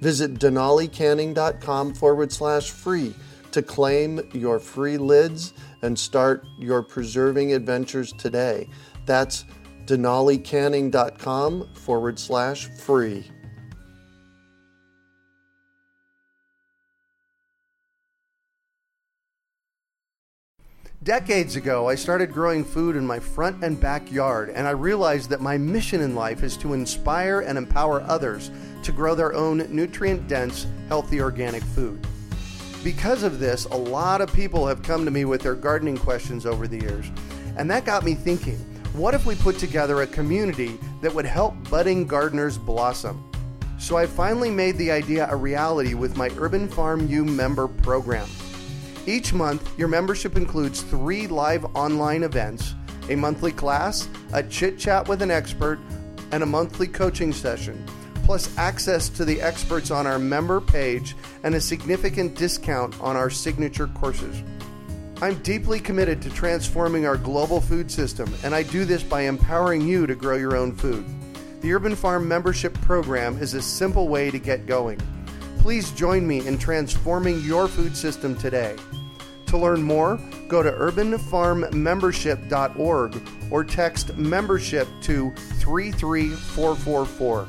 Visit denalicanning.com forward slash free to claim your free lids and start your preserving adventures today. That's denalicanning.com forward slash free. Decades ago, I started growing food in my front and backyard, and I realized that my mission in life is to inspire and empower others to grow their own nutrient dense, healthy organic food. Because of this, a lot of people have come to me with their gardening questions over the years, and that got me thinking what if we put together a community that would help budding gardeners blossom? So I finally made the idea a reality with my Urban Farm U member program. Each month, your membership includes three live online events, a monthly class, a chit chat with an expert, and a monthly coaching session, plus access to the experts on our member page and a significant discount on our signature courses. I'm deeply committed to transforming our global food system, and I do this by empowering you to grow your own food. The Urban Farm membership program is a simple way to get going. Please join me in transforming your food system today. To learn more, go to urbanfarmmembership.org or text membership to 33444.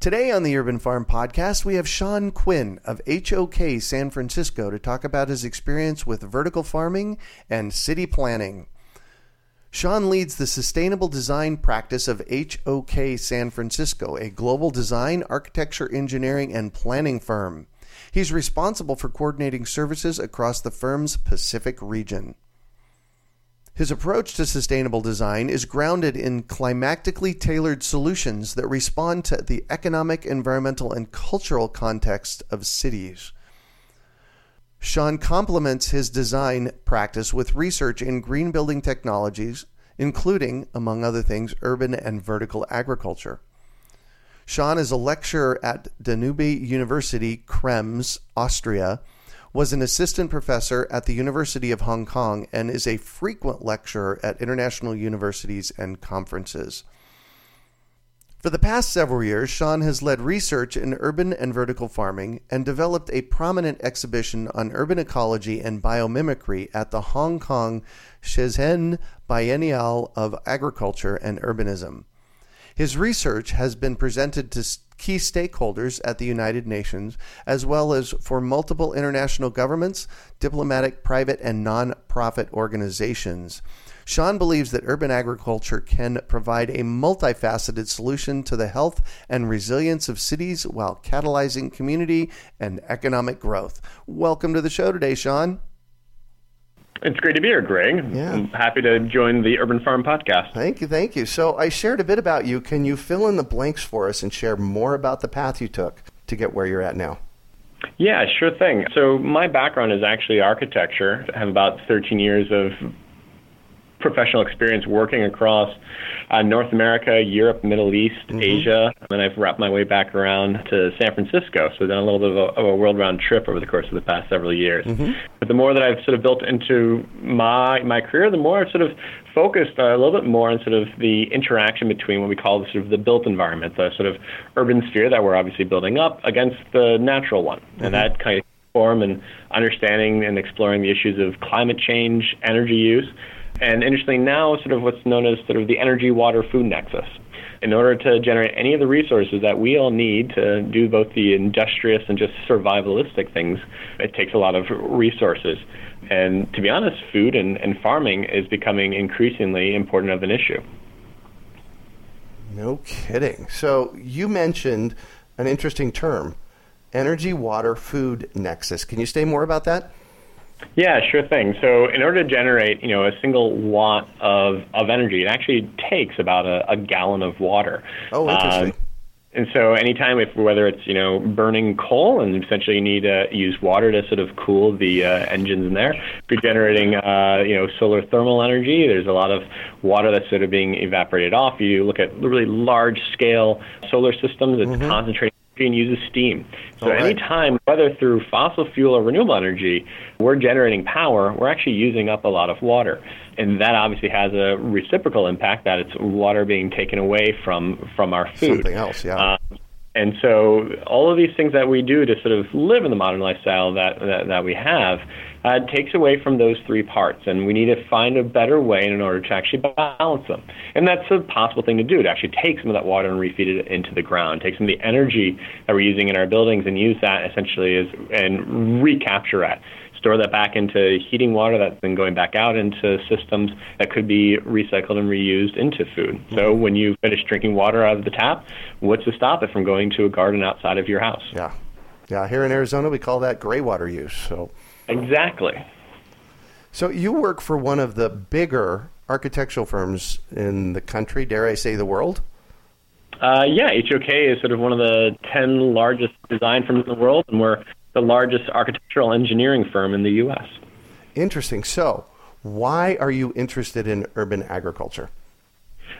Today on the Urban Farm Podcast, we have Sean Quinn of HOK San Francisco to talk about his experience with vertical farming and city planning. Sean leads the sustainable design practice of HOK San Francisco, a global design, architecture, engineering, and planning firm. He's responsible for coordinating services across the firm's Pacific region. His approach to sustainable design is grounded in climatically tailored solutions that respond to the economic, environmental, and cultural context of cities. Sean complements his design practice with research in green building technologies, including, among other things, urban and vertical agriculture. Sean is a lecturer at Danube University, Krems, Austria, was an assistant professor at the University of Hong Kong, and is a frequent lecturer at international universities and conferences. For the past several years, Sean has led research in urban and vertical farming and developed a prominent exhibition on urban ecology and biomimicry at the Hong Kong Shenzhen Biennial of Agriculture and Urbanism. His research has been presented to key stakeholders at the United Nations, as well as for multiple international governments, diplomatic, private, and non-profit organizations. Sean believes that urban agriculture can provide a multifaceted solution to the health and resilience of cities while catalyzing community and economic growth. Welcome to the show today, Sean. It's great to be here, Greg. Yeah. I'm happy to join the Urban Farm podcast. Thank you, thank you. So, I shared a bit about you. Can you fill in the blanks for us and share more about the path you took to get where you're at now? Yeah, sure thing. So, my background is actually architecture. I have about 13 years of professional experience working across uh, North America, Europe, Middle East, mm-hmm. Asia, and I've wrapped my way back around to San Francisco. So I've done a little bit of a, of a world round trip over the course of the past several years. Mm-hmm. But the more that I've sort of built into my my career, the more I've sort of focused a little bit more on sort of the interaction between what we call the sort of the built environment, the sort of urban sphere that we're obviously building up, against the natural one, mm-hmm. and that kind of form and understanding and exploring the issues of climate change, energy use and interestingly, now sort of what's known as sort of the energy, water, food nexus. In order to generate any of the resources that we all need to do both the industrious and just survivalistic things, it takes a lot of resources. And to be honest, food and, and farming is becoming increasingly important of an issue. No kidding. So you mentioned an interesting term energy, water, food nexus. Can you say more about that? Yeah, sure thing. So in order to generate, you know, a single watt of, of energy, it actually takes about a, a gallon of water. Oh, interesting. Uh, and so anytime, if whether it's you know burning coal and essentially you need to use water to sort of cool the uh, engines in there, if you're generating uh, you know solar thermal energy, there's a lot of water that's sort of being evaporated off. You look at really large scale solar systems, it's mm-hmm. concentrating and uses steam. So right. anytime, whether through fossil fuel or renewable energy, we're generating power, we're actually using up a lot of water. And that obviously has a reciprocal impact that it's water being taken away from, from our food. Something else, yeah. Uh, and so all of these things that we do to sort of live in the modern lifestyle that, that, that we have uh, takes away from those three parts. And we need to find a better way in order to actually balance them. And that's a possible thing to do, to actually take some of that water and refeed it into the ground, take some of the energy that we're using in our buildings and use that essentially as, and recapture it store that back into heating water that's been going back out into systems that could be recycled and reused into food. Mm-hmm. So when you finish drinking water out of the tap, what's to stop it from going to a garden outside of your house? Yeah. Yeah, here in Arizona we call that gray water use. So Exactly. So you work for one of the bigger architectural firms in the country, dare I say the world? Uh, yeah, HOK is sort of one of the 10 largest design firms in the world, and we're the largest architectural engineering firm in the U.S. Interesting. So, why are you interested in urban agriculture?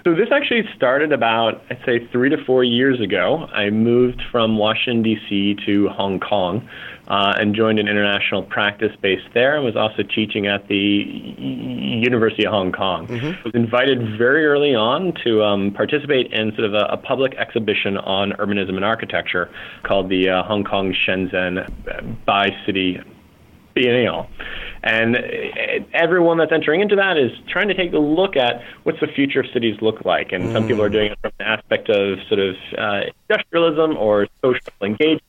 So this actually started about, I'd say, three to four years ago. I moved from Washington, D.C. to Hong Kong uh, and joined an international practice based there and was also teaching at the University of Hong Kong. Mm-hmm. was invited very early on to um, participate in sort of a, a, public exhibition on urbanism and architecture called the uh, Hong Kong Shenzhen Bi-City Biennial. And uh, everyone that's entering into that is trying to take a look at what's the future of cities look like. And mm. some people are doing it from an aspect of sort of uh, industrialism or social engagement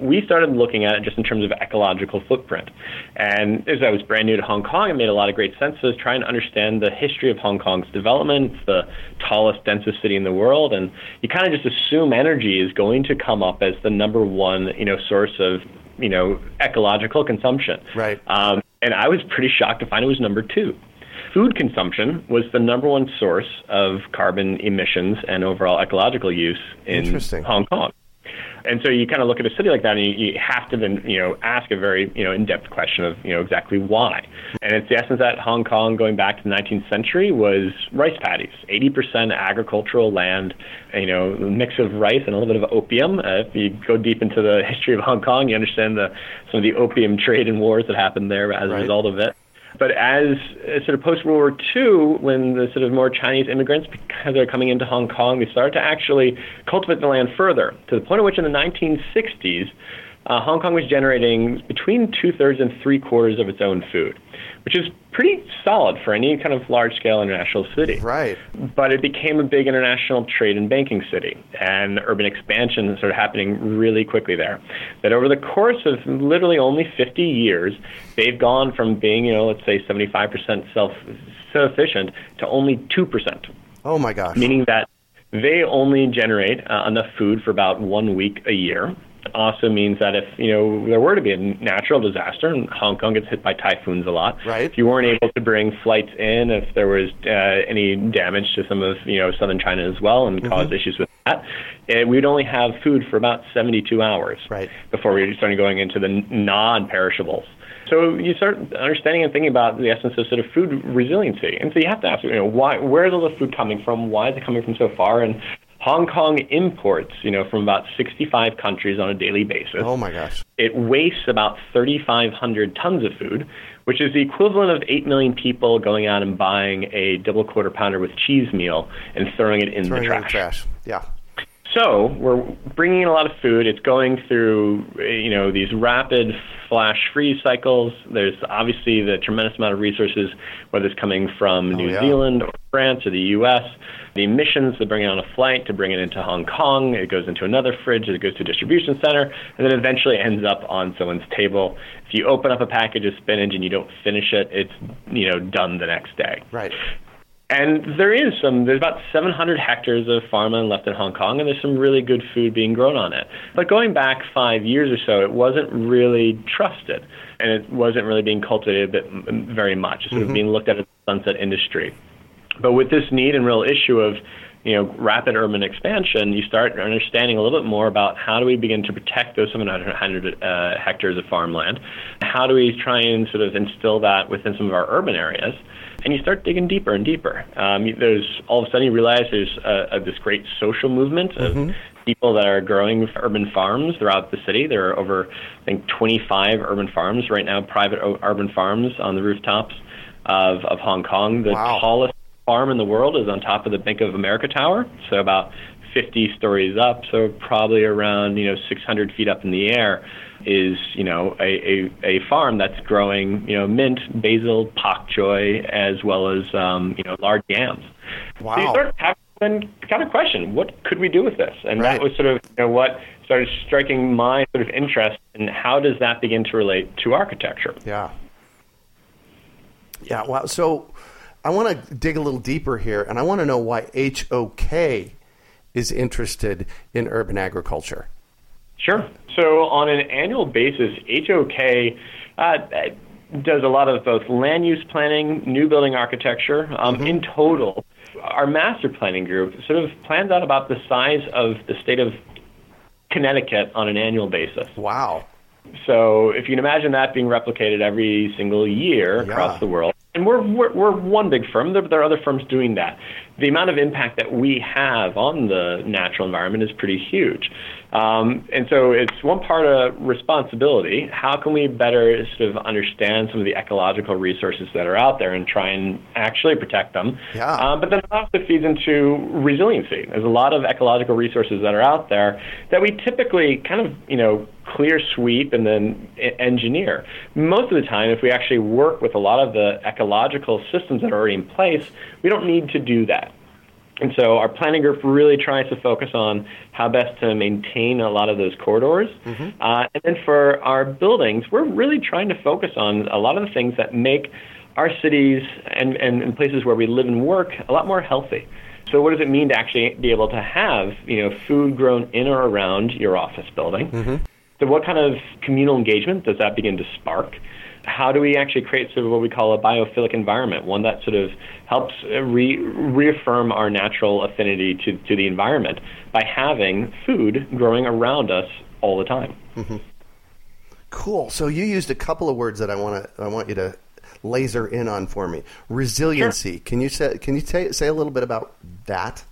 we started looking at it just in terms of ecological footprint. And as I was brand new to Hong Kong, it made a lot of great sense. Was trying to understand the history of Hong Kong's development, it's the tallest, densest city in the world, and you kind of just assume energy is going to come up as the number one, you know, source of, you know, ecological consumption. Right. Um, and I was pretty shocked to find it was number two food consumption was the number one source of carbon emissions and overall ecological use in Hong Kong. And so you kind of look at a city like that, and you, you have to then you know ask a very you know in-depth question of you know exactly why. And it's the essence that Hong Kong, going back to the 19th century, was rice paddies, 80% agricultural land, you know, a mix of rice and a little bit of opium. Uh, if you go deep into the history of Hong Kong, you understand the some of the opium trade and wars that happened there as right. a result of it. But as, as sort of post World War II, when the sort of more Chinese immigrants, because they're coming into Hong Kong, they started to actually cultivate the land further to the point at which in the 1960s, uh, Hong Kong was generating between two thirds and three quarters of its own food which is pretty solid for any kind of large scale international city. Right. But it became a big international trade and banking city, and urban expansion started happening really quickly there. That over the course of literally only 50 years, they've gone from being, you know, let's say 75% self sufficient to only 2%. Oh my gosh. Meaning that they only generate uh, enough food for about one week a year also means that if you know there were to be a natural disaster, and Hong Kong gets hit by typhoons a lot, right. if you weren't able to bring flights in, if there was uh, any damage to some of you know southern China as well, and mm-hmm. caused issues with that, eh, we'd only have food for about 72 hours right. before we started going into the non-perishables. So you start understanding and thinking about the essence of sort of food resiliency, and so you have to ask, you know, why? Where is all the food coming from? Why is it coming from so far? And Hong Kong imports, you know, from about 65 countries on a daily basis. Oh my gosh! It wastes about 3,500 tons of food, which is the equivalent of 8 million people going out and buying a double quarter pounder with cheese meal and throwing it in Throwing the it in the trash. Yeah. So we're bringing in a lot of food. It's going through, you know, these rapid flash freeze cycles. There's obviously the tremendous amount of resources, whether it's coming from oh, New yeah. Zealand or France or the U.S. The emissions to bring it on a flight, to bring it into Hong Kong, it goes into another fridge, it goes to a distribution center, and then eventually ends up on someone's table. If you open up a package of spinach and you don't finish it, it's you know done the next day. Right. And there is some, there's about 700 hectares of farmland left in Hong Kong, and there's some really good food being grown on it. But going back five years or so, it wasn't really trusted, and it wasn't really being cultivated very much. It's sort of being looked at as a sunset industry. But with this need and real issue of you know, rapid urban expansion, you start understanding a little bit more about how do we begin to protect those 700 uh, hectares of farmland? How do we try and sort of instill that within some of our urban areas? And you start digging deeper and deeper. Um, there's all of a sudden you realize there's a, a, this great social movement of people that are growing urban farms throughout the city. There are over, I think, 25 urban farms right now, private o- urban farms on the rooftops of, of Hong Kong. The Wow. tallest farm in the world is on top of the Bank of America Tower, so about 50 stories up, so probably around you know 600 feet up in the air is you know a, a, a farm that's growing you know mint, basil, pak choy, as well as um, you know large yams. Wow. So you Wow. start having kind of question, what could we do with this? And Right. that was sort of you know what started striking my sort of interest in how does that begin to relate to architecture. Yeah. Yeah. Wow. So I want to dig a little deeper here, and I want to know why HOK is interested in urban agriculture. Sure. So on an annual basis, HOK uh, does a lot of both land use planning, new building architecture. Um, In total, our master planning group sort of plans out about the size of the state of Connecticut on an annual basis. Wow. So if you can imagine that being replicated every single year Yeah. across the world, and we're, we're, we're one big firm, there, there are other firms doing that. The amount of impact that we have on the natural environment is pretty huge. Um, and so it's one part of responsibility. How can we better sort of understand some of the ecological resources that are out there and try and actually protect them? Yeah. Um, but then it also feeds into resiliency. There's a lot of ecological resources that are out there that we typically kind of, you know, clear sweep and then engineer. Most of the time, if we actually work with a lot of the ecological systems that are already in place, we don't need to do that. And so our planning group really tries to focus on how best to maintain a lot of those corridors. Uh, and then for our buildings, we're really trying to focus on a lot of the things that make our cities and, and, and places where we live and work a lot more healthy. So what does it mean to actually be able to have, you know, food grown in or around your office building? So what kind of communal engagement does that begin to spark? How do we actually create sort of what we call a biophilic environment, one that sort of helps uh, re- reaffirm our natural affinity to, to the environment by having food growing around us all the time? Cool. So you used a couple of words that I want to I want you to laser in on for me. Resiliency. Can you say can you say say a little bit about that?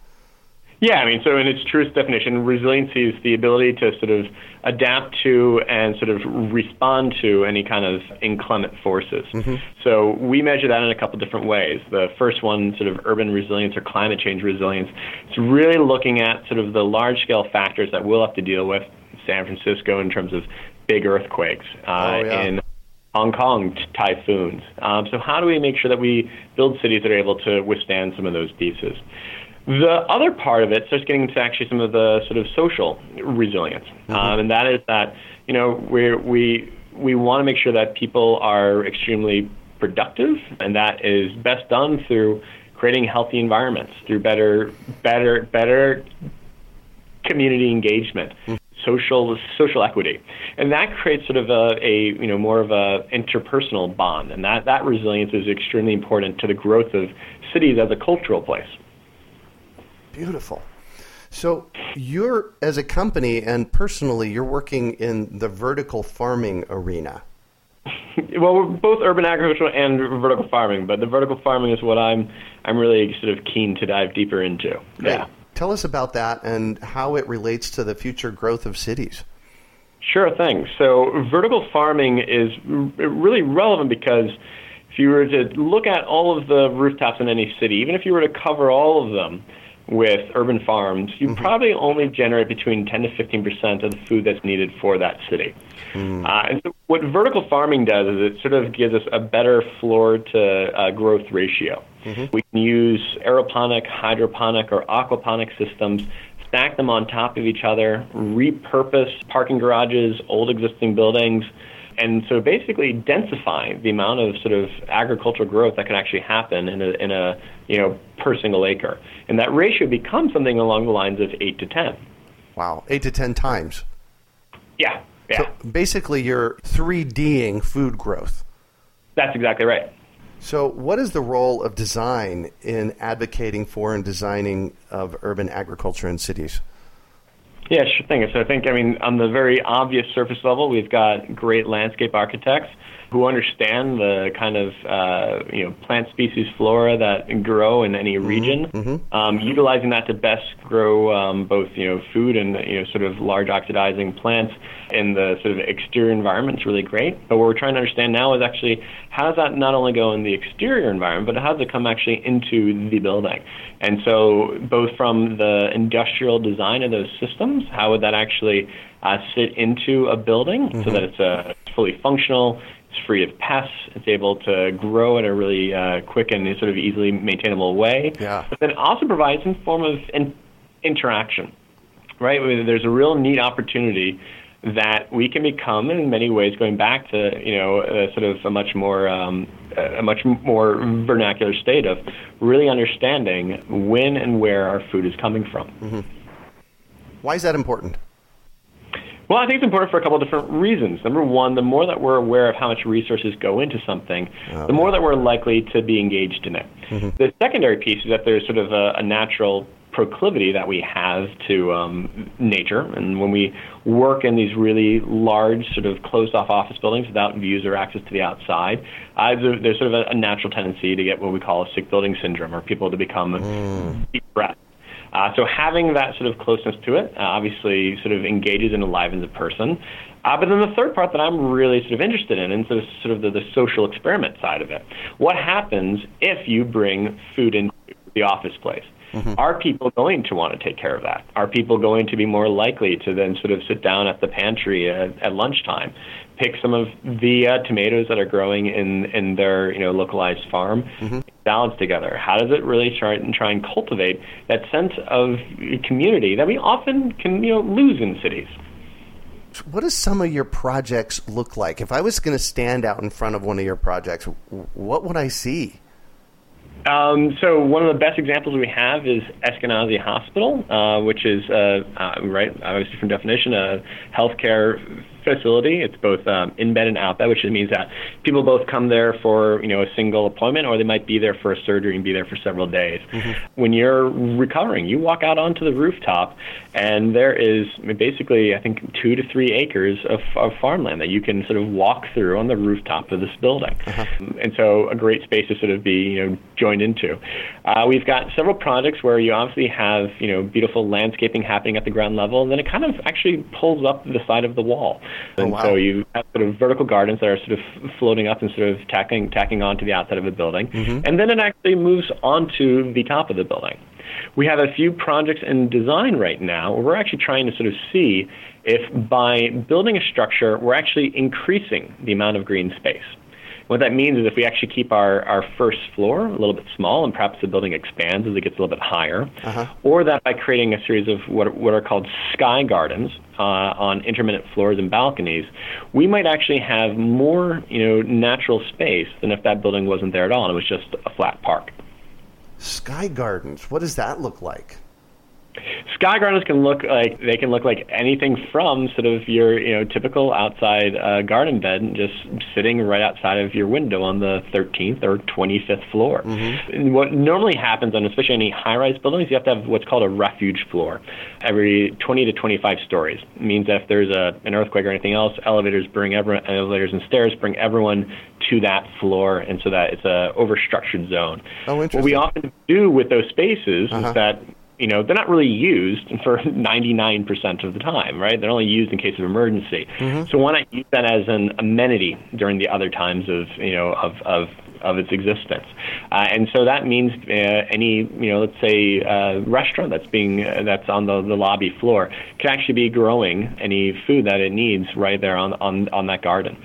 Yeah, I mean, so in its truest definition, resiliency is the ability to sort of adapt to and sort of respond to any kind of inclement forces. So we measure that in a couple different ways. The first one, sort of urban resilience or climate change resilience, it's really looking at sort of the large scale factors that we'll have to deal with in San Francisco in terms of big earthquakes, uh, Oh, yeah. in Hong Kong t- typhoons. Um, so how do we make sure that we build cities that are able to withstand some of those pieces? The other part of it starts getting into actually some of the sort of social resilience, um, and that is that you know we we we want to make sure that people are extremely productive, and that is best done through creating healthy environments, through better better better community engagement, social social equity, and that creates sort of a, a you know more of a interpersonal bond, and that that resilience is extremely important to the growth of cities as a cultural place. Beautiful. So you're, as a company and personally, you're working in the vertical farming arena. well, we're both urban agriculture and vertical farming, but the vertical farming is what I'm I'm really sort of keen to dive deeper into. Great. Yeah. Tell us about that and how it relates to the future growth of cities. Sure thing. So, vertical farming is really relevant because if you were to look at all of the rooftops in any city, even if you were to cover all of them, with urban farms, you mm-hmm. probably only generate between 10 to 15 percent of the food that's needed for that city. Mm. Uh, and so, what vertical farming does is it sort of gives us a better floor to uh, growth ratio. Mm-hmm. We can use aeroponic, hydroponic, or aquaponic systems, stack them on top of each other, repurpose parking garages, old existing buildings and so basically densify the amount of sort of agricultural growth that can actually happen in a, in a you know per single acre, and that ratio becomes something along the lines of eight to ten. Wow, eight to ten times. Yeah, yeah. So basically, you're 3Ding food growth. That's exactly right. So, what is the role of design in advocating for and designing of urban agriculture in cities? Yeah, sure thing. So I think, I mean, on the very obvious surface level, we've got great landscape architects who understand the kind of uh, you know plant species flora that grow in any mm-hmm. region, mm-hmm. um, utilizing that to best grow um, both you know food and you know sort of large oxidizing plants in the sort of exterior environment is really great. But what we're trying to understand now is actually how does that not only go in the exterior environment, but how does it come actually into the building? And so both from the industrial design of those systems, how would that actually uh, sit into a building mm-hmm. so that it's uh, fully functional, it's free of pests. It's able to grow in a really uh, quick and sort of easily maintainable way. Yeah. But then it also provides some form of in- interaction, right? There's a real neat opportunity that we can become, in many ways, going back to you know a sort of a much more um, a much more vernacular state of really understanding when and where our food is coming from. Mm-hmm. Why is that important? Well, I think it's important for a couple of different reasons. Number one, the more that we're aware of how much resources go into something, oh, the more that we're likely to be engaged in it. Mm-hmm. The secondary piece is that there's sort of a, a natural proclivity that we have to um, nature. And when we work in these really large, sort of closed off office buildings without views or access to the outside, uh, there's sort of a, a, natural tendency to get what we call a sick building syndrome, or people to become mm. deep breath. Uh, so having that sort of closeness to it uh, obviously sort of engages and enlivens a person. Uh, but then the third part that I'm really sort of interested in is sort of, sort of the, the social experiment side of it. What happens if you bring food into the office place? Mm-hmm. Are people going to want to take care of that? Are people going to be more likely to then sort of sit down at the pantry at, at lunchtime, pick some of the uh, tomatoes that are growing in, in their you know localized farm, mm-hmm. salads together? How does it really try and try and cultivate that sense of community that we often can you know lose in cities? what does some of your projects look like? If I was going to stand out in front of one of your projects, what would I see? Um, so one of the best examples we have is Eskenazi Hospital, uh, which is uh, uh, right, obviously from definition, a healthcare facility. It's both um, in bed and out bed, which means that people both come there for you know a single appointment, or they might be there for a surgery and be there for several days. Mm-hmm. When you're recovering, you walk out onto the rooftop, and there is basically I think two to three acres of, of farmland that you can sort of walk through on the rooftop of this building, uh-huh. and so a great space to sort of be you know joined into. Uh, we've got several projects where you obviously have you know beautiful landscaping happening at the ground level, and then it kind of actually pulls up the side of the wall. Oh, and wow. so you have sort of vertical gardens that are sort of floating up and sort of tacking tacking onto the outside of a building, mm-hmm. and then it actually moves onto the top of the building. We have a few projects in design right now where we're actually trying to sort of see if by building a structure, we're actually increasing the amount of green space. What that means is if we actually keep our, our first floor a little bit small and perhaps the building expands as it gets a little bit higher, uh-huh. or that by creating a series of what, what are called sky gardens uh, on intermittent floors and balconies, we might actually have more you know, natural space than if that building wasn't there at all and it was just a flat park. Sky gardens, what does that look like? Sky gardens can look like they can look like anything from sort of your you know typical outside uh, garden bed, just sitting right outside of your window on the 13th or 25th floor. Mm-hmm. what normally happens, on especially any high-rise buildings, you have to have what's called a refuge floor, every 20 to 25 stories. It means that if there's a, an earthquake or anything else, elevators bring everyone, elevators and stairs bring everyone to that floor, and so that it's a overstructured zone. Oh, interesting. What we often do with those spaces uh-huh. is that you know, they're not really used for 99% of the time, right? They're only used in case of emergency. Mm-hmm. So why not use that as an amenity during the other times of, you know, of, of of its existence. Uh, and so that means uh, any, you know, let's say uh, restaurant that's being uh, that's on the, the lobby floor can actually be growing any food that it needs right there on on, on that garden.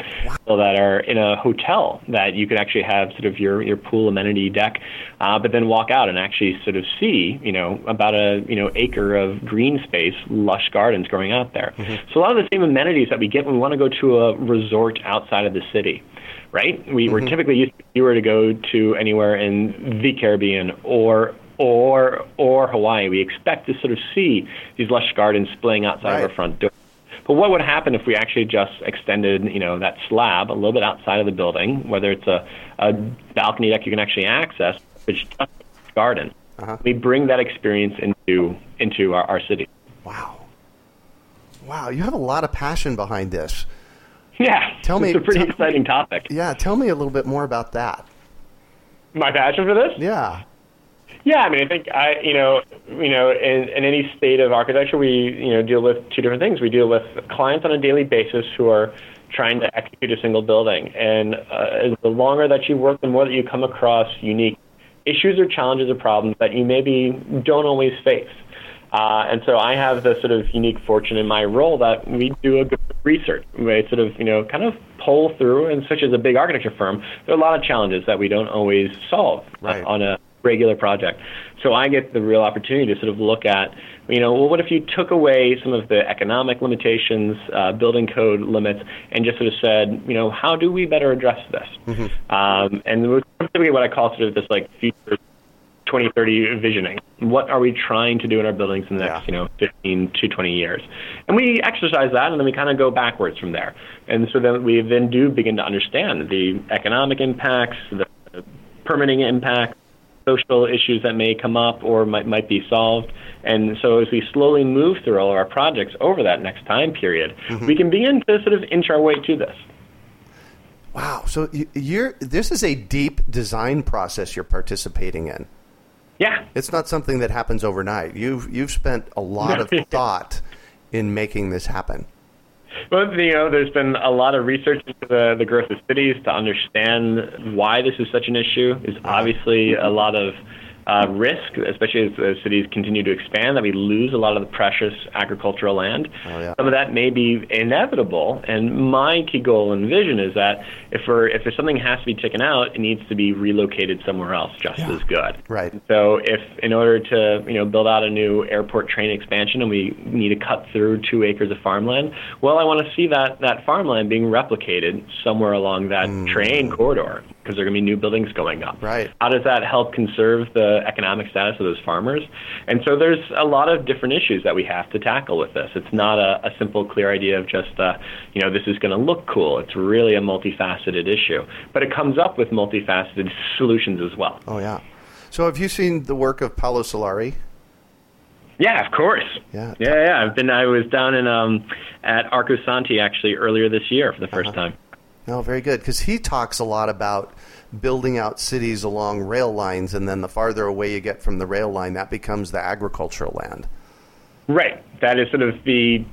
So that are in a hotel that you could actually have sort of your your pool amenity deck, uh, but then walk out and actually sort of see, you know, about a you know acre of green space, lush gardens growing out there. Mm-hmm. So a lot of the same amenities that we get when we want to go to a resort outside of the city right? We mm-hmm. were typically used if you were to go to anywhere in the Caribbean or or or Hawaii, we expect to sort of see these lush gardens splaying outside right. of our front door. But what would happen if we actually just extended, you know, that slab a little bit outside of the building, whether it's a, a balcony deck you can actually access, it's just a garden. Uh-huh. We bring that experience into into our, our city. Wow. Wow, you have a lot of passion behind this. Yeah, tell me. It's a pretty tell, exciting topic. Yeah, tell me a little bit more about that. My passion for this? Yeah. Yeah, I mean, I think I, you know, you know, in, in any state of architecture, we, you know, deal with two different things. We deal with clients on a daily basis who are trying to execute a single building, and uh, the longer that you work, the more that you come across unique issues or challenges or problems that you maybe don't always face. Uh, and so I have the sort of unique fortune in my role that we do a good research. We sort of, you know, kind of pull through, and such as a big architecture firm, there are a lot of challenges that we don't always solve right. on a regular project. So I get the real opportunity to sort of look at, you know, well, what if you took away some of the economic limitations, uh, building code limits, and just sort of said, you know, how do we better address this? Mm-hmm. Um, and typically what I call sort of this like future 2030 visioning. What are we trying to do in our buildings in the next, yeah. you know, 15 to 20 years? And we exercise that, and then we kind of go backwards from there. And so then we then do begin to understand the economic impacts, the permitting impacts, social issues that may come up or might, might be solved. And so as we slowly move through all of our projects over that next time period, mm-hmm. we can begin to sort of inch our way to this. Wow. So you're this is a deep design process you're participating in. Yeah. It's not something that happens overnight. You've you've spent a lot of thought in making this happen. Well, you know, there's been a lot of research into the, the growth of cities to understand why this is such an issue. There's uh-huh. obviously a lot of uh, risk, especially as the cities continue to expand, that we lose a lot of the precious agricultural land. Oh, yeah. Some of that may be inevitable, and my key goal and vision is that if we're, if there's something has to be taken out, it needs to be relocated somewhere else just yeah. as good. Right. So if in order to you know build out a new airport train expansion and we need to cut through two acres of farmland, well, I want to see that that farmland being replicated somewhere along that mm. train corridor because there are going to be new buildings going up. Right. How does that help conserve the economic status of those farmers? And so there's a lot of different issues that we have to tackle with this. It's not a, a simple, clear idea of just, uh, you know, this is going to look cool. It's really a multifaceted issue, but it comes up with multifaceted solutions as well. Oh yeah. So have you seen the work of Paolo Soleri? Yeah, of course. Yeah, yeah, yeah. I've been. I was down in um, at Arcosanti actually earlier this year for the 1st uh-huh. time. No, very good because he talks a lot about building out cities along rail lines, and then the farther away you get from the rail line, that becomes the agricultural land. Right. That is sort of the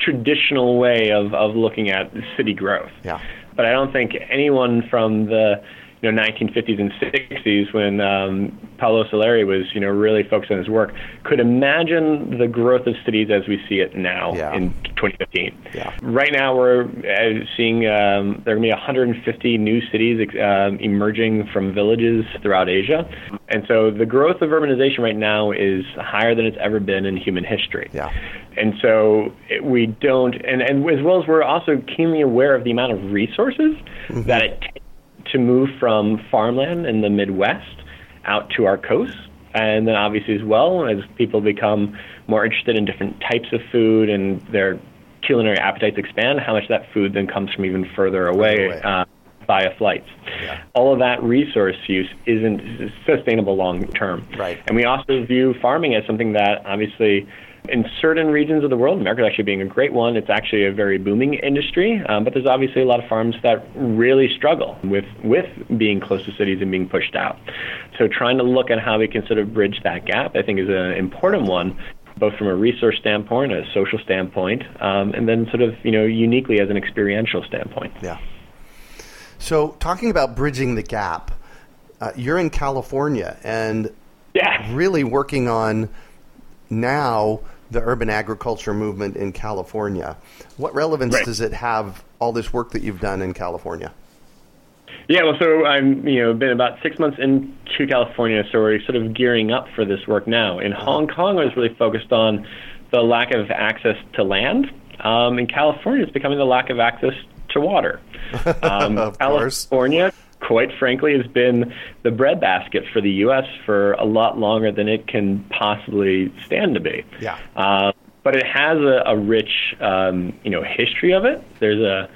traditional way of, of looking at city growth. Yeah. But I don't think anyone from the you know 1950s and 60s when um, Paolo Soleri was you know really focused on his work could imagine the growth of cities as we see it now yeah. in 2015. Yeah. Right now we're uh, seeing um, there are going to be 150 new cities uh, emerging from villages throughout Asia, and so the growth of urbanization right now is higher than it's ever been in human history. Yeah. And so it, we don't, and, and as well as we're also keenly aware of the amount of resources mm-hmm. that it takes to move from farmland in the Midwest out to our coast And then obviously as well as people become more interested in different types of food and their culinary appetites expand, how much that food then comes from even further away. away. Uh, via flights. Yeah. All of that resource use isn't sustainable long term. Right. And we also view farming as something that obviously in certain regions of the world, America is actually being a great one, it's actually a very booming industry. Um, but there's obviously a lot of farms that really struggle with, with being close to cities and being pushed out. So trying to look at how we can sort of bridge that gap, I think, is an important one both from a resource standpoint, a social standpoint, um, and then sort of you know uniquely as an experiential standpoint. Yeah. So, talking about bridging the gap, uh, you're in California and yeah. really working on now the urban agriculture movement in California. What relevance right. does it have, all this work that you've done in California? Yeah, well, so I'm you know been about six months into California, so we're sort of gearing up for this work now. In Hong Kong, I was really focused on the lack of access to land. Um, in California, it's becoming the lack of access to water. Um, California, quite frankly, has been the breadbasket for the U.S. for a lot longer than it can possibly stand to be. Yeah. Uh, but it has a, a rich, um, you know, history of it. There's a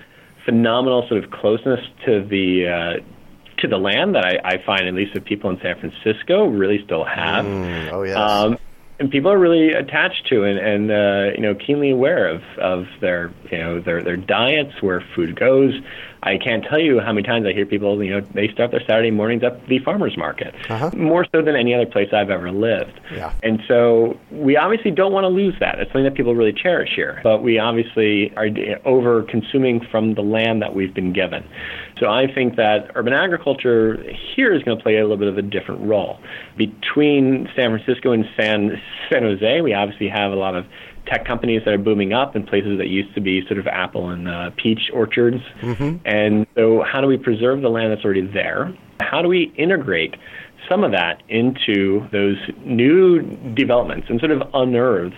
phenomenal sort of closeness to the uh, to the land that I, I find at least the people in San Francisco really still have. Mm, oh yes. Um, and people are really attached to and, and uh, you know keenly aware of, of their you know their their diets, where food goes. I can't tell you how many times I hear people you know they start their Saturday mornings at the farmers market Uh-huh. more so than any other place I've ever lived. Yeah. And so we obviously don't want to lose that. It's something that people really cherish here. But we obviously are over consuming from the land that we've been given. So I think that urban agriculture here is going to play a little bit of a different role. Between San Francisco and San San Jose, we obviously have a lot of tech companies that are booming up in places that used to be sort of apple and uh, peach orchards. And so, how do we preserve the land that's already there? How do we integrate some of that into those new developments and sort of unearth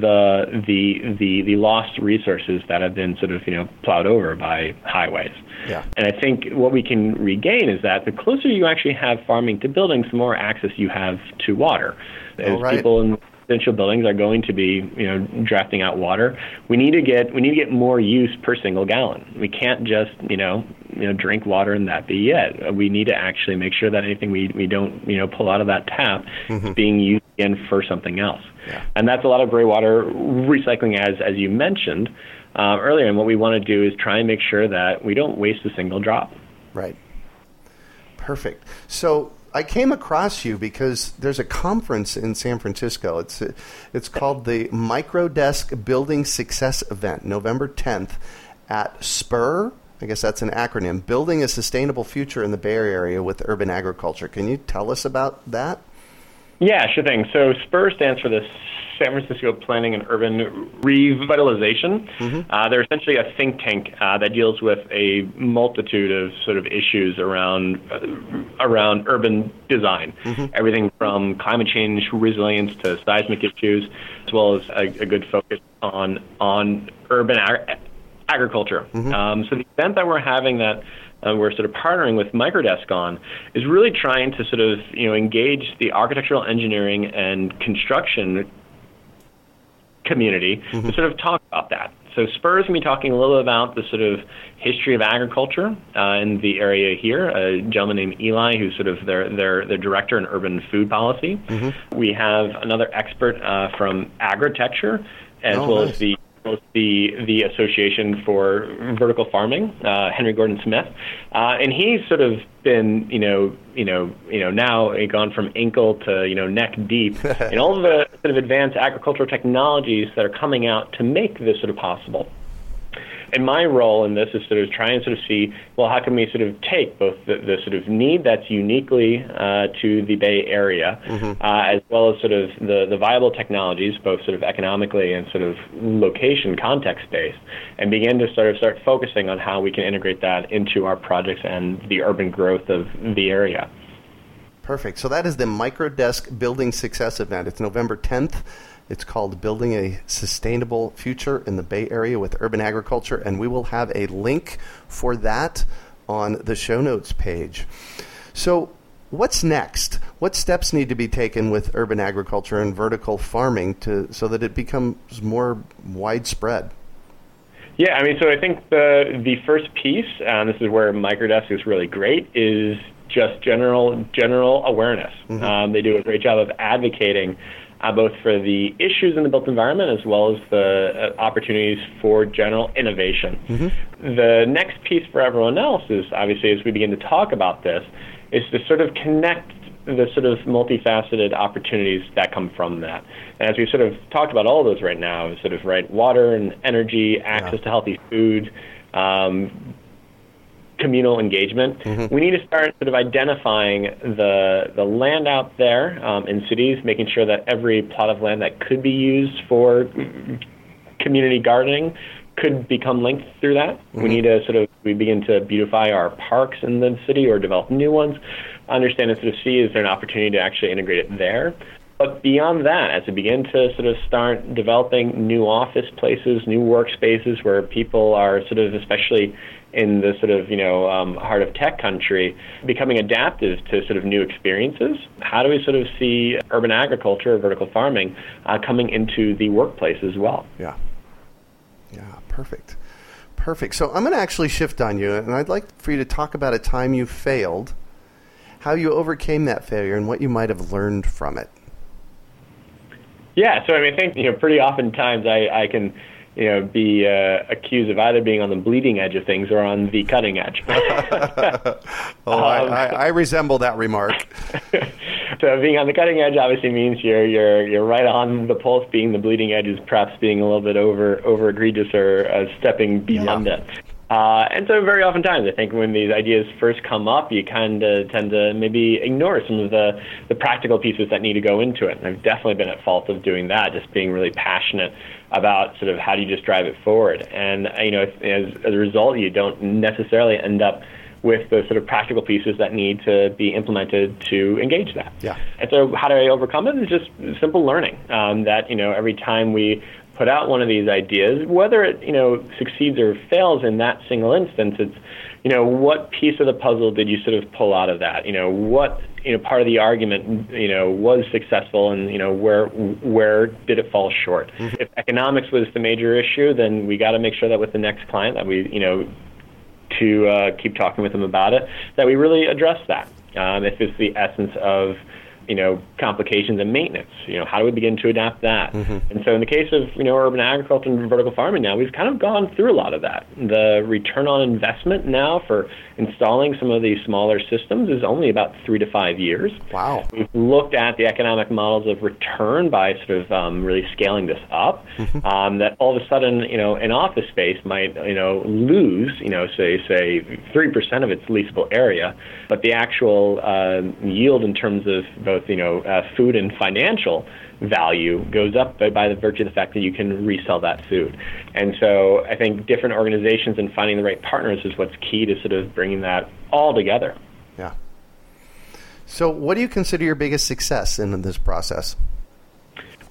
the the the the lost resources that have been sort of you know plowed over by highways. Yeah. And I think what we can regain is that the closer you actually have farming to buildings, the more access you have to water. As right. people in residential buildings are going to be, you know, drafting out water, we need to get we need to get more use per single gallon. We can't just, you know, you know, drink water and that be it. We need to actually make sure that anything we we don't, you know, pull out of that tap is being used again for something else. Yeah. And that's a lot of gray water recycling, as as you mentioned uh, earlier. And what we want to do is try and make sure that we don't waste a single drop. Right. Perfect. So I came across you because there's a conference in San Francisco. It's it's called the Microdesk Building Success Event, November 10th at Spur. I guess that's an acronym. Building a sustainable future in the Bay Area with urban agriculture. Can you tell us about that? Yeah, sure thing. So SPUR stands for the San Francisco Planning and Urban Revitalization. Uh, they're essentially a think tank uh, that deals with a multitude of sort of issues around uh, around urban design, everything from climate change resilience to seismic issues, as well as a, a good focus on on urban ag- agriculture. Um, so the event that we're having that uh, we're sort of partnering with Microdesk on is really trying to sort of you know engage the architectural engineering and construction community to sort of talk about that. So Spur's going to be talking a little about the sort of history of agriculture uh, in the area here. A gentleman named Eli, who's sort of their their, their director in urban food policy. We have another expert uh, from agriculture, as Oh, well nice. as the the the Association for Vertical Farming, uh, Henry Gordon Smith, uh, and he's sort of been you know you know you know now gone from ankle to you know neck deep in all of the sort of advanced agricultural technologies that are coming out to make this sort of possible. And my role in this is sort of try and sort of see, well, how can we sort of take both the, the sort of need that's uniquely uh, to the Bay Area, uh, as well as sort of the, the viable technologies, both sort of economically and sort of location context based, and begin to sort of start focusing on how we can integrate that into our projects and the urban growth of the area. Perfect. So that is the Microdesk Building Success event. It's November 10th. It's called Building a Sustainable Future in the Bay Area with Urban Agriculture, and we will have a link for that on the show notes page. So, what's next? What steps need to be taken with urban agriculture and vertical farming to so that it becomes more widespread? Yeah, I mean, so I think the the first piece, and this is where Microdesk is really great, is just general general awareness. Mm-hmm. Um, they do a great job of advocating uh, both for the issues in the built environment as well as the uh, opportunities for general innovation. Mm-hmm. The next piece for everyone else is obviously as we begin to talk about this, is to sort of connect the sort of multifaceted opportunities that come from that. And as we sort of talked about all of those right now, sort of right water and energy, access yeah. to healthy food, um, communal engagement. Mm-hmm. We need to start sort of identifying the the land out there um, in cities, making sure that every plot of land that could be used for community gardening could become linked through that. Mm-hmm. We need to sort of we begin to beautify our parks in the city or develop new ones. Understand and sort of see is there an opportunity to actually integrate it there. But beyond that, as we begin to sort of start developing new office places, new workspaces where people are sort of, especially in the sort of you know um, heart of tech country, becoming adaptive to sort of new experiences. How do we sort of see urban agriculture, or vertical farming, uh, coming into the workplace as well? Yeah, yeah, perfect, perfect. So I'm going to actually shift on you, and I'd like for you to talk about a time you failed, how you overcame that failure, and what you might have learned from it. Yeah, so I mean, I think you know, pretty often times I, I can you know, be uh, accused of either being on the bleeding edge of things or on the cutting edge. oh, um, I, I, I, resemble that remark. so being on the cutting edge obviously means you're you're you're right on the pulse. Being the bleeding edge is perhaps being a little bit over over egregious or uh, stepping beyond yeah. it. Uh, and so, very oftentimes, I think when these ideas first come up, you kind of tend to maybe ignore some of the, the practical pieces that need to go into it. And I've definitely been at fault of doing that, just being really passionate about sort of how do you just drive it forward. And you know, as, as a result, you don't necessarily end up with the sort of practical pieces that need to be implemented to engage that. Yeah. And so, how do I overcome it? It's just simple learning. Um, that you know, every time we put out one of these ideas, whether it you know succeeds or fails in that single instance, it's you know what piece of the puzzle did you sort of pull out of that? You know what you know part of the argument you know was successful, and you know where where did it fall short? Mm-hmm. If economics was the major issue, then we got to make sure that with the next client that we you know to uh, keep talking with them about it, that we really address that. Um, if it's the essence of you know, complications and maintenance. You know, how do we begin to adapt that? Mm-hmm. And so, in the case of you know urban agriculture and vertical farming, now we've kind of gone through a lot of that. The return on investment now for installing some of these smaller systems is only about three to five years. Wow. We've looked at the economic models of return by sort of um, really scaling this up. Mm-hmm. Um, that all of a sudden, you know, an office space might you know lose you know say say three percent of its leasable area, but the actual uh, yield in terms of both you know uh, food and financial value goes up by, by the virtue of the fact that you can resell that food. And so I think different organizations and finding the right partners is what's key to sort of bringing that all together. Yeah. So, what do you consider your biggest success in this process?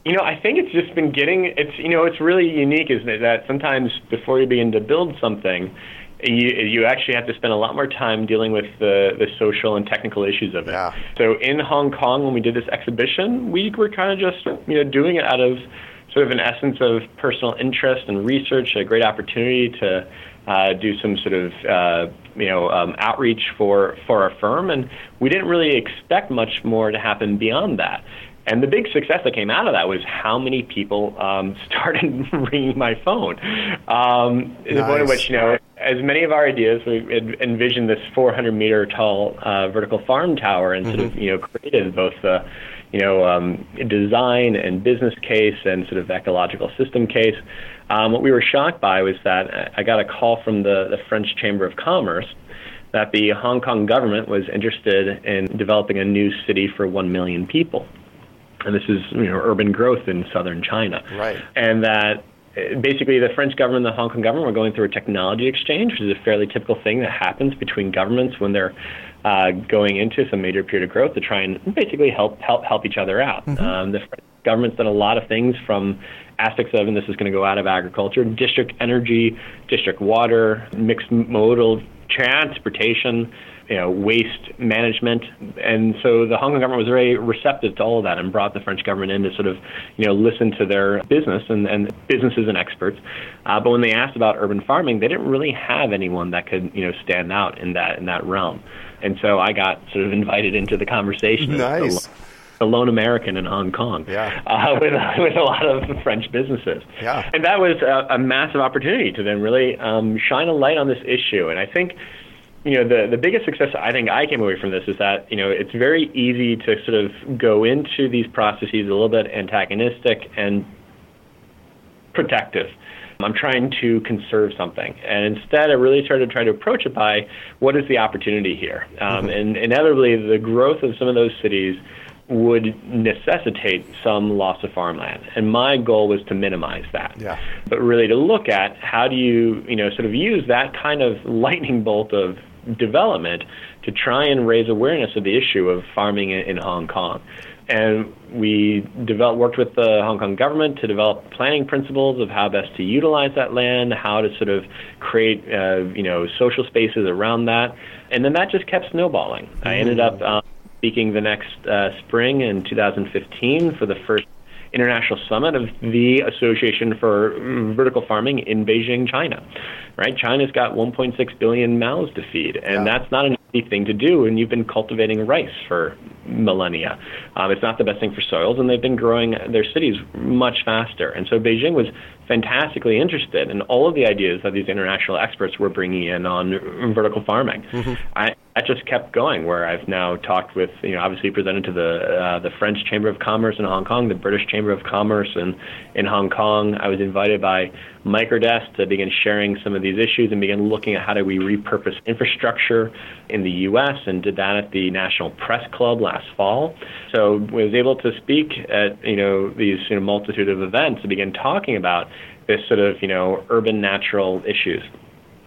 You know, I think it's just been getting it's you know it's really unique, isn't it? That sometimes before you begin to build something, you, you actually have to spend a lot more time dealing with the, the social and technical issues of it. Yeah. So in Hong Kong, when we did this exhibition, we were kind of just you know doing it out of sort of an essence of personal interest and research, a great opportunity to uh, do some sort of uh, you know um, outreach for for our firm, and we didn't really expect much more to happen beyond that. And the big success that came out of that was how many people um, started ringing my phone. Um, nice. The point at which, you know, as many of our ideas, we envisioned this 400 meter tall uh, vertical farm tower and sort mm-hmm. of, you know, created both the, you know, um, design and business case and sort of ecological system case. Um, what we were shocked by was that I got a call from the, the French Chamber of Commerce that the Hong Kong government was interested in developing a new city for 1 million people and this is you know urban growth in southern China. Right. And that basically the French government and the Hong Kong government were going through a technology exchange, which is a fairly typical thing that happens between governments when they're uh, going into some major period of growth to try and basically help help help each other out. Mm-hmm. Um, the French government's done a lot of things from aspects of, and this is going to go out of agriculture, district energy, district water, mixed modal transportation, you know, waste management. And so the Hong Kong government was very receptive to all of that and brought the French government in to sort of, you know, listen to their business and, and businesses and experts. Uh, but when they asked about urban farming, they didn't really have anyone that could, you know, stand out in that in that realm. And so I got sort of invited into the conversation. Nice the lone American in Hong Kong, yeah. uh, with with a lot of French businesses. Yeah. And that was a, a massive opportunity to then really um, shine a light on this issue. And I think you know the the biggest success I think I came away from this is that you know it's very easy to sort of go into these processes a little bit antagonistic and protective. I'm trying to conserve something, and instead I really started trying to approach it by what is the opportunity here, um, mm-hmm. and inevitably the growth of some of those cities would necessitate some loss of farmland. And my goal was to minimize that. Yeah. But really to look at how do you, you know, sort of use that kind of lightning bolt of development to try and raise awareness of the issue of farming in, Hong Kong. And we developed, worked with the Hong Kong government to develop planning principles of how best to utilize that land, how to sort of create, uh, you know, social spaces around that. And then that just kept snowballing. Mm-hmm. I ended up um, speaking the next uh, spring in 2015 for the first international summit of the Association for Vertical Farming in Beijing, China. Right? China's got 1.6 billion mouths to feed, and yeah. that's not an easy thing to do. And you've been cultivating rice for millennia. Um, it's not the best thing for soils, and they've been growing their cities much faster. And so Beijing was fantastically interested in all of the ideas that these international experts were bringing in on vertical farming. Mm-hmm. I, that just kept going. Where I've now talked with, you know, obviously presented to the uh, the French Chamber of Commerce in Hong Kong, the British Chamber of Commerce in in Hong Kong. I was invited by Microdesk to begin sharing some of these issues and begin looking at how do we repurpose infrastructure in the U.S. and did that at the National Press Club last fall. So I was able to speak at you know these you know, multitude of events to begin talking about this sort of you know urban natural issues.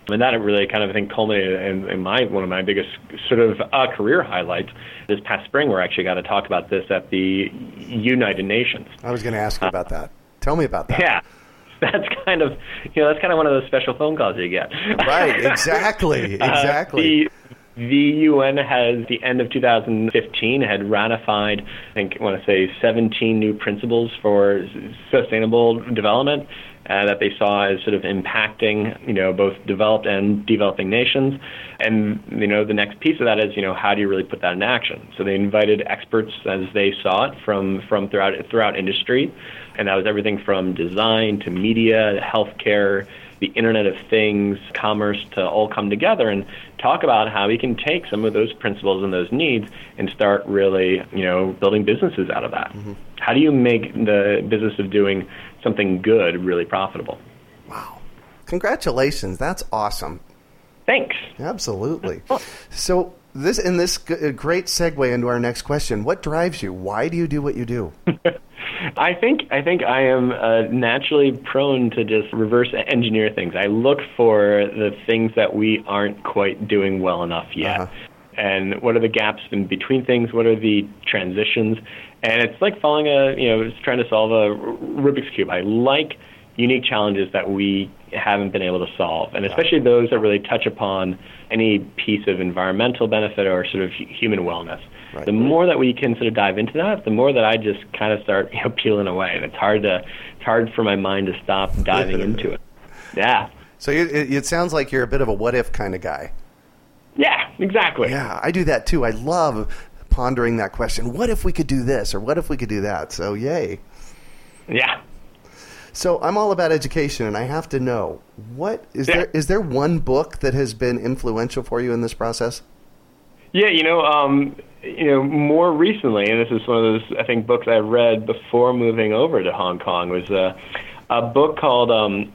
And that really kind of I think culminated in, in my one of my biggest sort of uh, career highlights this past spring, where I actually got to talk about this at the United Nations. I was going to ask you about that. Tell me about that. Yeah, that's kind of you know that's kind of one of those special phone calls you get. Right. Exactly. Exactly. Uh, the, the UN has, the end of 2015, had ratified, I think, I want to say, 17 new principles for sustainable development uh, that they saw as sort of impacting, you know, both developed and developing nations. And, you know, the next piece of that is, you know, how do you really put that in action? So they invited experts as they saw it from, from throughout, throughout industry. And that was everything from design to media, healthcare, the Internet of Things, commerce to all come together and talk about how we can take some of those principles and those needs and start really, you know, building businesses out of that. Mm-hmm. How do you make the business of doing something good really profitable? Wow. Congratulations. That's awesome. Thanks. Absolutely. So, this in this g- great segue into our next question. What drives you? Why do you do what you do? I think I think I am uh, naturally prone to just reverse engineer things. I look for the things that we aren't quite doing well enough yet. Uh-huh. And what are the gaps in between things? What are the transitions? And it's like following a, you know, it's trying to solve a Rubik's Cube. I like unique challenges that we haven't been able to solve, and especially those that really touch upon any piece of environmental benefit or sort of human wellness. Right. The more that we can sort of dive into that, the more that I just kind of start you know peeling away, and it's hard to it's hard for my mind to stop diving into it. Yeah. So it, it sounds like you're a bit of a what if kind of guy. Yeah, exactly. Yeah, I do that too. I love pondering that question. What if we could do this, or what if we could do that? So yay. Yeah. So I'm all about education, and I have to know what is yeah. there is there one book that has been influential for you in this process? Yeah, you know, um, you know, more recently, and this is one of those I think books I read before moving over to Hong Kong was a, a book called um.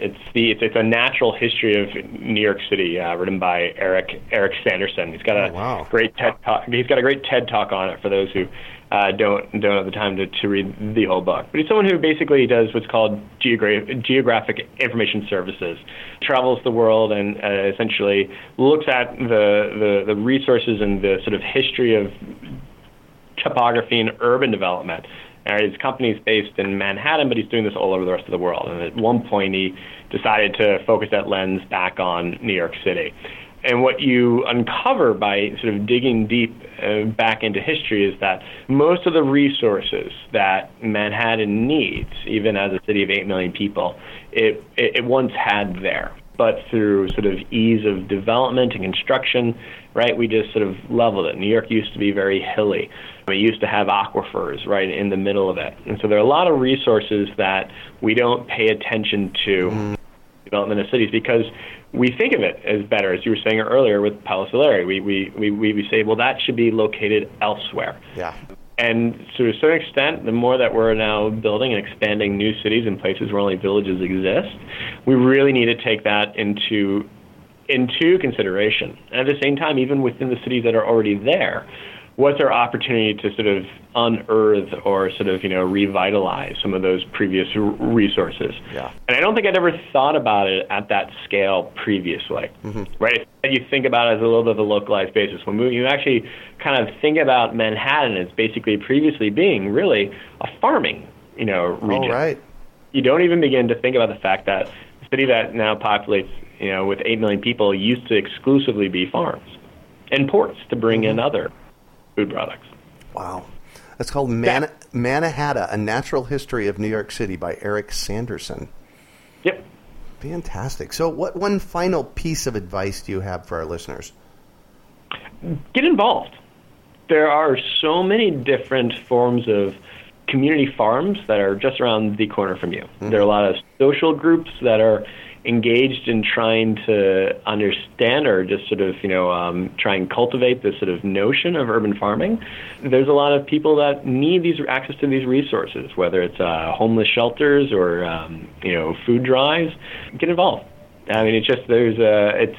It's the it's, it's a natural history of New York City, uh, written by Eric Eric Sanderson. He's got a oh, wow. great TED talk. He's got a great TED talk on it for those who uh, don't don't have the time to, to read the whole book. But he's someone who basically does what's called geogra- geographic information services, travels the world and uh, essentially looks at the, the the resources and the sort of history of topography and urban development And his company's based in Manhattan, but he's doing this all over the rest of the world. And at one point, he decided to focus that lens back on New York City. And what you uncover by sort of digging deep uh, back into history is that most of the resources that Manhattan needs, even as a city of 8 million people, it, it, it once had there. But through sort of ease of development and construction, right, we just sort of leveled it. New York used to be very hilly. It used to have aquifers right in the middle of it. And so there are a lot of resources that we don't pay attention to mm-hmm. development of cities because we think of it as better, as you were saying earlier with Paolo Soleri. We, we, we, we say, well, that should be located elsewhere. Yeah. And to a certain extent, the more that we're now building and expanding new cities in places where only villages exist, we really need to take that into into consideration. And at the same time, even within the cities that are already there, what's our opportunity to sort of unearth or sort of you know revitalize some of those previous r- resources? Yeah. And I don't think I'd ever thought about it at that scale previously, mm-hmm. right? You think about it as a little bit of a localized basis. When you actually kind of think about Manhattan as basically previously being really a farming, you know, region. Oh, right. You don't even begin to think about the fact that the city that now populates, you know, with eight million people used to exclusively be farms and ports to bring mm-hmm. in other food products. Wow. That's called Man- Mannahatta, A Natural History of New York City by Eric Sanderson. Yep. Fantastic. So, what one final piece of advice do you have for our listeners? Get involved. There are so many different forms of community farms that are just around the corner from you. Mm-hmm. There are a lot of social groups that are engaged in trying to understand or just sort of, you know, um, try and cultivate this sort of notion of urban farming, there's a lot of people that need these access to these resources, whether it's uh, homeless shelters or, um, you know, food drives. Get involved. I mean, it's just there's a it's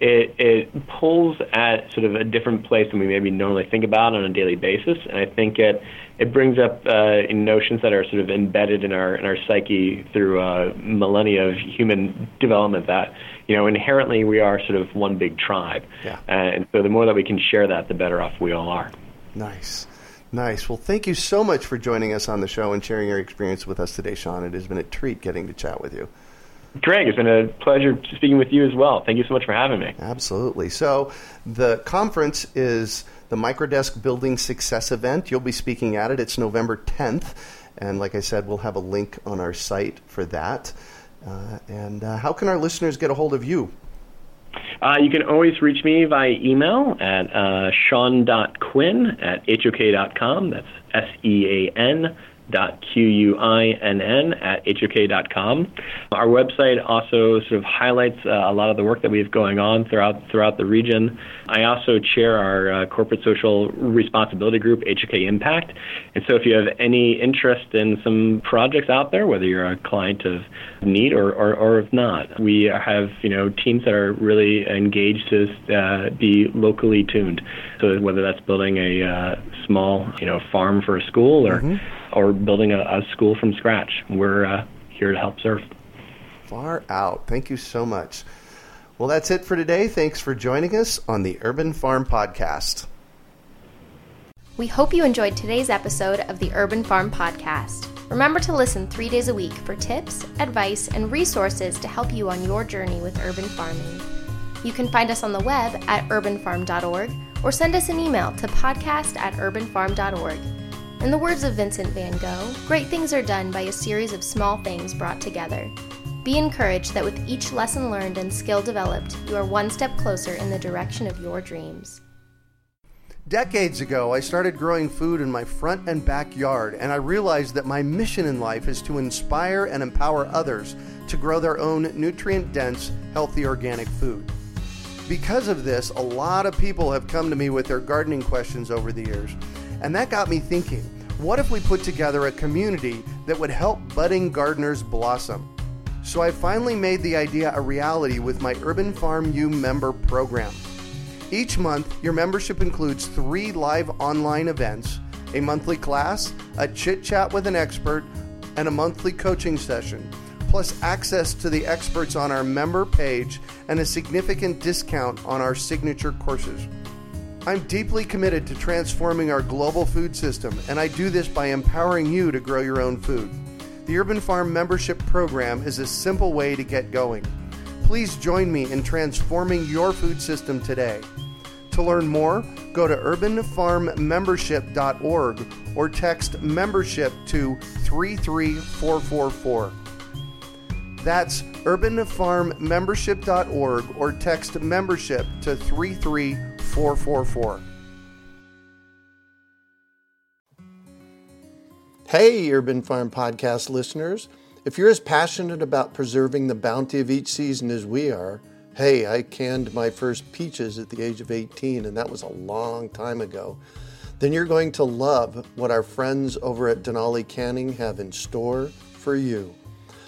it it pulls at sort of a different place than we maybe normally think about on a daily basis, and I think it it brings up uh, notions that are sort of embedded in our in our psyche through uh, millennia of human development. That you know inherently we are sort of one big tribe, yeah. and so the more that we can share that, the better off we all are. Nice. Nice. Well, thank you so much for joining us on the show and sharing your experience with us today, Sean. It has been a treat getting to chat with you. Greg, it's been a pleasure speaking with you as well. Thank you so much for having me. Absolutely. So, the conference is the Microdesk Building Success event. You'll be speaking at it. It's November 10th. And like I said, we'll have a link on our site for that. Uh, and uh, how can our listeners get a hold of you? Uh, you can always reach me via email at uh, sean.quinn at hok.com. That's S E A N Q-U-I-N-N at. Our website also sort of highlights uh, a lot of the work that we have going on throughout throughout the region. I also chair our uh, corporate social responsibility group, HOK Impact. And so if you have any interest in some projects out there, whether you're a client of need or, or, or if not, we have you know teams that are really engaged to uh, be locally tuned. So whether that's building a uh, small you know farm for a school or mm-hmm or building a, a school from scratch. We're uh, here to help serve. Far out. Thank you so much. Well, that's it for today. Thanks for joining us on the Urban Farm Podcast. We hope you enjoyed today's episode of the Urban Farm Podcast. Remember to listen three days a week for tips, advice, and resources to help you on your journey with urban farming. You can find us on the web at urbanfarm.org or send us an email to podcast at urbanfarm.org. In the words of Vincent van Gogh, great things are done by a series of small things brought together. Be encouraged that with each lesson learned and skill developed, you are one step closer in the direction of your dreams. Decades ago, I started growing food in my front and backyard, and I realized that my mission in life is to inspire and empower others to grow their own nutrient dense, healthy organic food. Because of this, a lot of people have come to me with their gardening questions over the years, and that got me thinking what if we put together a community that would help budding gardeners blossom? So I finally made the idea a reality with my Urban Farm U member program. Each month, your membership includes three live online events, a monthly class, a chit chat with an expert, and a monthly coaching session, plus access to the experts on our member page and a significant discount on our signature courses. I'm deeply committed to transforming our global food system, and I do this by empowering you to grow your own food. The Urban Farm membership program is a simple way to get going. Please join me in transforming your food system today. To learn more, go to urbanfarmmembership.org or text membership to 33444. That's urbanfarmmembership.org or text membership to 33444. Hey, Urban Farm Podcast listeners. If you're as passionate about preserving the bounty of each season as we are, hey, I canned my first peaches at the age of 18, and that was a long time ago, then you're going to love what our friends over at Denali Canning have in store for you.